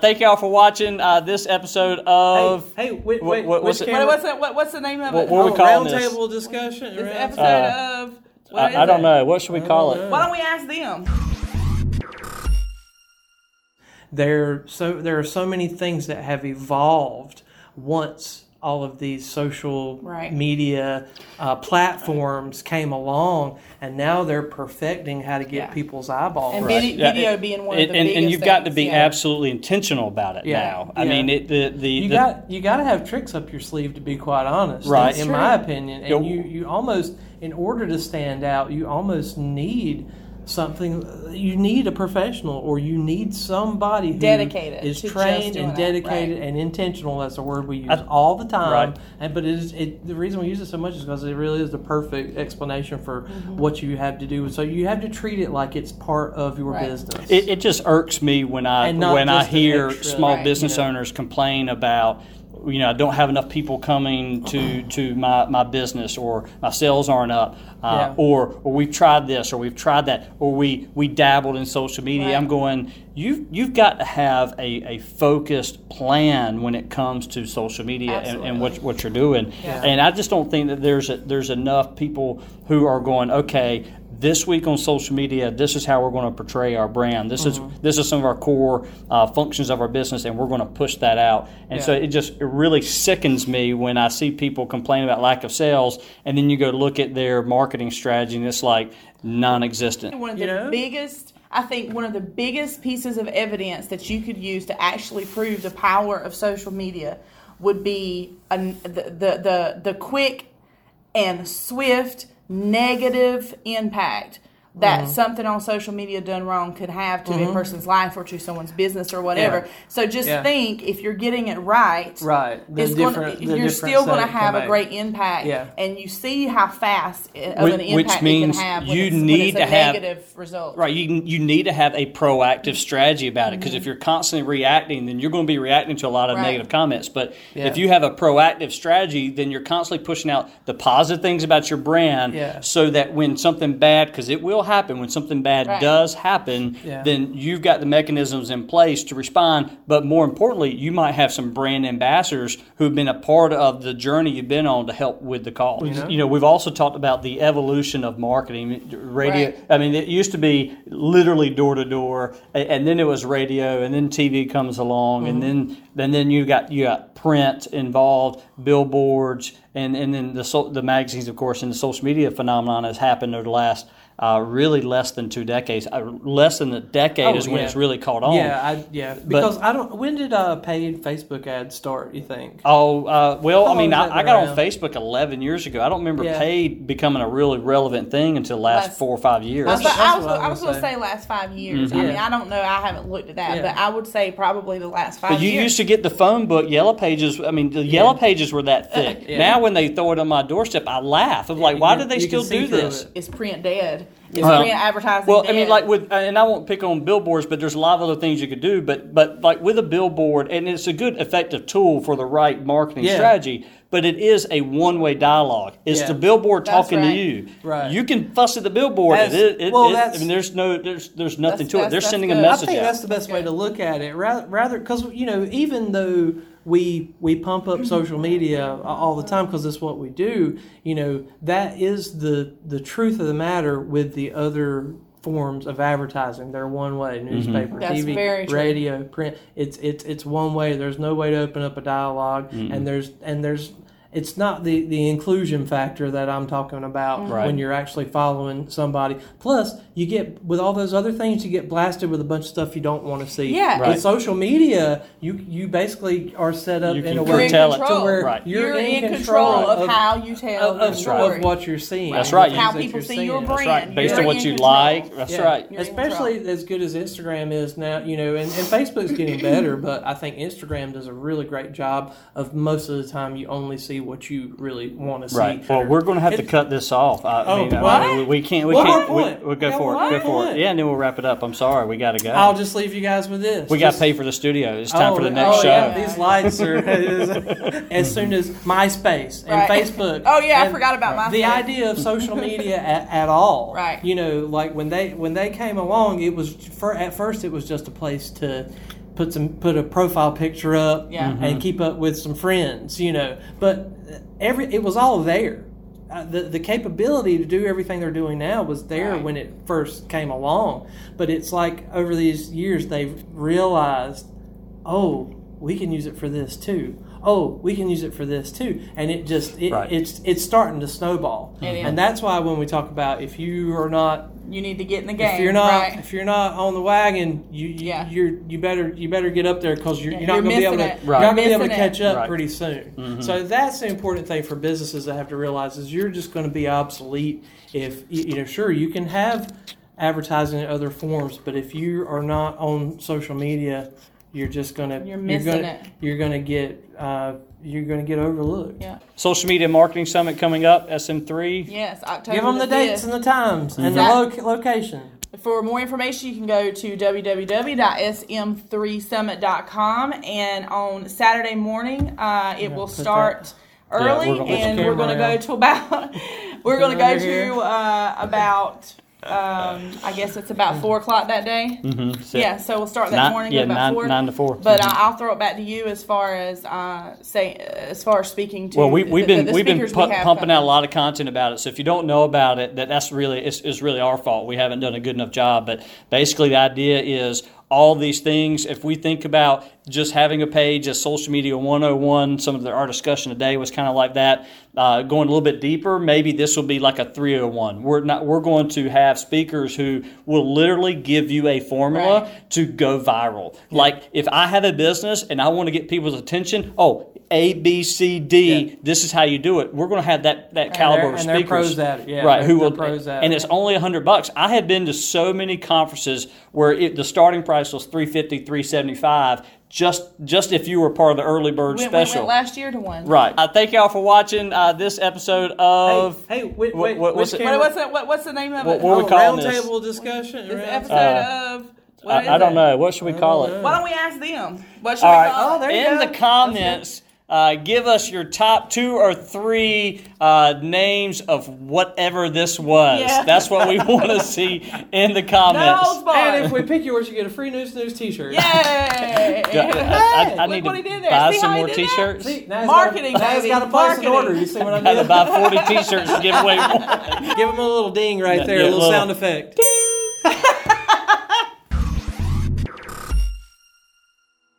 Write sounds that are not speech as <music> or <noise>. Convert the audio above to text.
Thank y'all for watching uh, this episode of. Hey, hey, wait, What- wait, what- what's it- camera- what's, the, what, what's the name of What- it? what we oh, calling round this? table discussion. This round- episode Uh, of. what is I, I don't it? know. What should we call it? Why don't we ask them? there so there are so many things that have evolved once all of these social Right. media uh, platforms came along, and now they're perfecting how to get Yeah. people's eyeballs. And right. video, Yeah, video being one and, of the and, biggest and you've got to be yeah. absolutely intentional about it Yeah, now. I mean, it, the the, you the got you got to have tricks up your sleeve to be quite honest, Right. In That's my opinion, and you you almost in order to stand out, you almost need something. You need a professional, or you need somebody who Dedicated is trained doing and that, dedicated right. and intentional. That's a word we use I- all the time. Right. And but it is it, the reason we use it so much is because it really is the perfect explanation for Mm-hmm. what you have to do. So you have to treat it like it's part of your Right. business. it, it just irks me when I when I hear extra, small Right. business you know. owners complain about you know I don't have enough people coming to to my, my business or my sales aren't up uh, Yeah. or or we've tried this or we've tried that or we we dabbled in social media. Right. I'm going you you've got to have a, a focused plan when it comes to social media and, and what what you're doing. Yeah. And I just don't think that there's a, there's enough people who are going okay this week on social media, this is how we're going to portray our brand. This Mm-hmm. is this is some of our core uh, functions of our business, and we're going to push that out. And so it just it really sickens me when I see people complain about lack of sales, and then you go look at their marketing strategy, and it's like non-existent. One of You the know? biggest, I think, one of the biggest pieces of evidence that you could use to actually prove the power of social media would be a, the, the the the quick and swift negative impact that Mm-hmm. something on social media done wrong could have to a person's life or to someone's business or whatever. Yeah. So just Yeah. think if you're getting it right, Right. The it's gonna, you're still going to have a great impact, Yeah. and you see how fast of an impact which it means can have when you need to have- negative result. Right, you you need to have a proactive strategy about it because if you're constantly reacting, then you're going to be reacting to a lot of Mm-hmm. Right. negative comments. But Yeah. if you have a proactive strategy, then you're constantly pushing out the positive things about your brand, so that when something bad, because it will happen, when something bad Right. does happen, Yeah. then you've got the mechanisms in place to respond. But more importantly, you might have some brand ambassadors who've been a part of the journey you've been on to help with the cause. know? You know, we've also talked about the evolution of marketing, radio. Right. I mean, it used to be literally door to door, and then it was radio, and then TV comes along, and mm-hmm. then and then you got you got print involved, billboards, and and then the the magazines, of course, and the social media phenomenon has happened over the last. Uh, really, less than two decades. Uh, less than a decade Oh, is when yeah. it's really caught on. Yeah, I, yeah. Because I don't. When did uh, paid Facebook ads start? You think? Oh uh, well, How I mean, I, I got been on? Facebook 11 years ago. I don't remember Yeah. paid becoming a really relevant thing until the last Last- four or five years. I was, That's- I that's was, I I was was going to say last five years. Mm-hmm. I mean, I don't know. I haven't looked at that, Yeah. but I would say probably the last five But you years. used to get the phone book, Yellow Pages. I mean, the Yellow Pages were that thick. <laughs> Yeah. Now, when they throw it on my doorstep, I laugh. I'm like, why do they you still do through this? it. is print dead? Is Well- print advertising Well, dead? I mean, like with, uh, and I won't pick on billboards, but there's a lot of other things you could do. But but like with a billboard, and it's a good effective tool for the right marketing Yeah. strategy. But it is a one way dialogue. It's Yeah. the billboard That's talking right. to you. Right. You can fuss at the billboard. That's- it, it, well, it- that's- I mean, there's no, there's there's nothing That's- to it. They're that's sending a good. I I message think out. that's the best way to look at it. Rather, rather, because you know, even though we we pump up social media all the time because it's what we do, you know, that is the the truth of the matter with the other forms of advertising. They're one way: newspaper, That's TV, radio, print. It's it's it's one way. There's no way to open up a dialog Mm-hmm. and there's and there's. It's not the, the inclusion factor that I'm talking about Right. when you're actually following somebody. Plus, you get with all those other things, you get blasted with a bunch of stuff you don't want to see. Yeah. Right. With social media, you you basically are set up You in a You're way in control. to where Right. you're, in, control, of, how you tell of, of, story. of what you're seeing. That's right. How that people see seeing. your That's brand. right. Based You're on what you control. like. That's Yeah. right. You're Especially as good as Instagram is now, you know, and, and Facebook's getting <laughs> better, but I think Instagram does a really great job of most of the time you only see what you really want to see. Right. Well, we're going to have to cut this off. I Oh, mean, I what? mean, we, we can't. We One can't. more We, point. we'll go Yeah, for it. Go for it. Yeah, and then we'll wrap it up. I'm sorry, we got to go. I'll just leave you guys with this. we got to pay for the studio. It's time for the oh, next oh, show. Yeah, these lights are <laughs> as soon as MySpace and Right. Facebook. Oh, yeah, I forgot about MySpace. The idea of social <laughs> media at, at all. Right. You know, like when they when they came along, it was for at first it was just a place to put some put a profile picture up Yeah. Mhm. and keep up with some friends, you know. But every it was all there. Uh, the the capability to do everything they're doing now was there Right. when it first came along. But it's like over these years they've realized, oh, we can use it for this too. Oh, we can use it for this too, and it just it, Right. it's it's starting to snowball, It is. and that's why when we talk about if you are not You need to get in the game. if you're not right? if you're not on the wagon, you, you Yeah. you're you better you better get up there because you're, Yeah, you're not going to be able to it. you're Right. not going to be able to catch up Right. pretty soon. Mm-hmm. So that's the important thing for businesses that have to realize is you're just going to be obsolete if you you know sure you can have advertising in other forms, but if you are not on social media, you're just going to You're missing gonna, it. You're going to get uh, you're going to get overlooked. yeah. Social Media Marketing Summit coming up, SM3. Yes, October. Give them the 5th. dates and the times and the Exact- lo- location. For more information, you can go to www.sm3summit.com. And on Saturday morning, uh, it will put start early, <laughs> we're gonna- and we're going to go to about we're going to go to uh, about um, I guess it's about four o'clock that day. Mm-hmm. Yeah, so we'll start that Nine- morning yeah, at about nine- four. nine to four. But Mhm. uh, I'll throw it back to you as far as uh, say as far as speaking to. Well, we, we've the- been the we've been pu- we pumping out a lot of content about it. So if you don't know about it, that that's really it's, it's really our fault. We haven't done a good enough job. But basically, the idea is all these things. If we think about just having a page as social media 101, some of the, our discussion today was kind of like that. Uh, going a little bit deeper, maybe this will be like a 301. We're not we're going to have speakers who will literally give you a formula Right. to go viral. Like if I have a business and I want to get people's attention, oh. A B C D. Yeah. This is how you do it. We're going to have that that caliber they're- of and they're speakers, pros at it, yeah. right? Who will? pros at and it. it's only a hundred bucks. I have been to so many conferences where it, the starting price was 350 375 Just just if you were part of the early bird We went, we special, went last year to one. right? Uh, thank y'all for watching uh, this episode of. hey, hey, wait, wait, what- what's it- camera- What, what's the what, what's the name of What- it? what are we oh, calling round this? table discussion. This round- episode Uh, of. what is I, I don't it? know. What should we call it? Why don't we ask them? What should All we right. call Oh, it? there you in go. the comments, uh, give us your top two or three uh, names of whatever this was. Yeah. That's what we <laughs> want to see in the comments. holds. And if we pick yours, you get a free News News T-shirt. Yay! <laughs> I, I- I Look need what to he did there. buy See some more? T-shirts. See, now Marketing, Got, now he's baby. got to place Marketing. an order. You see what I Got to buy forty T-shirts to give away <laughs> one. Give him a little ding right Yeah, there, yeah, a little little- sound effect.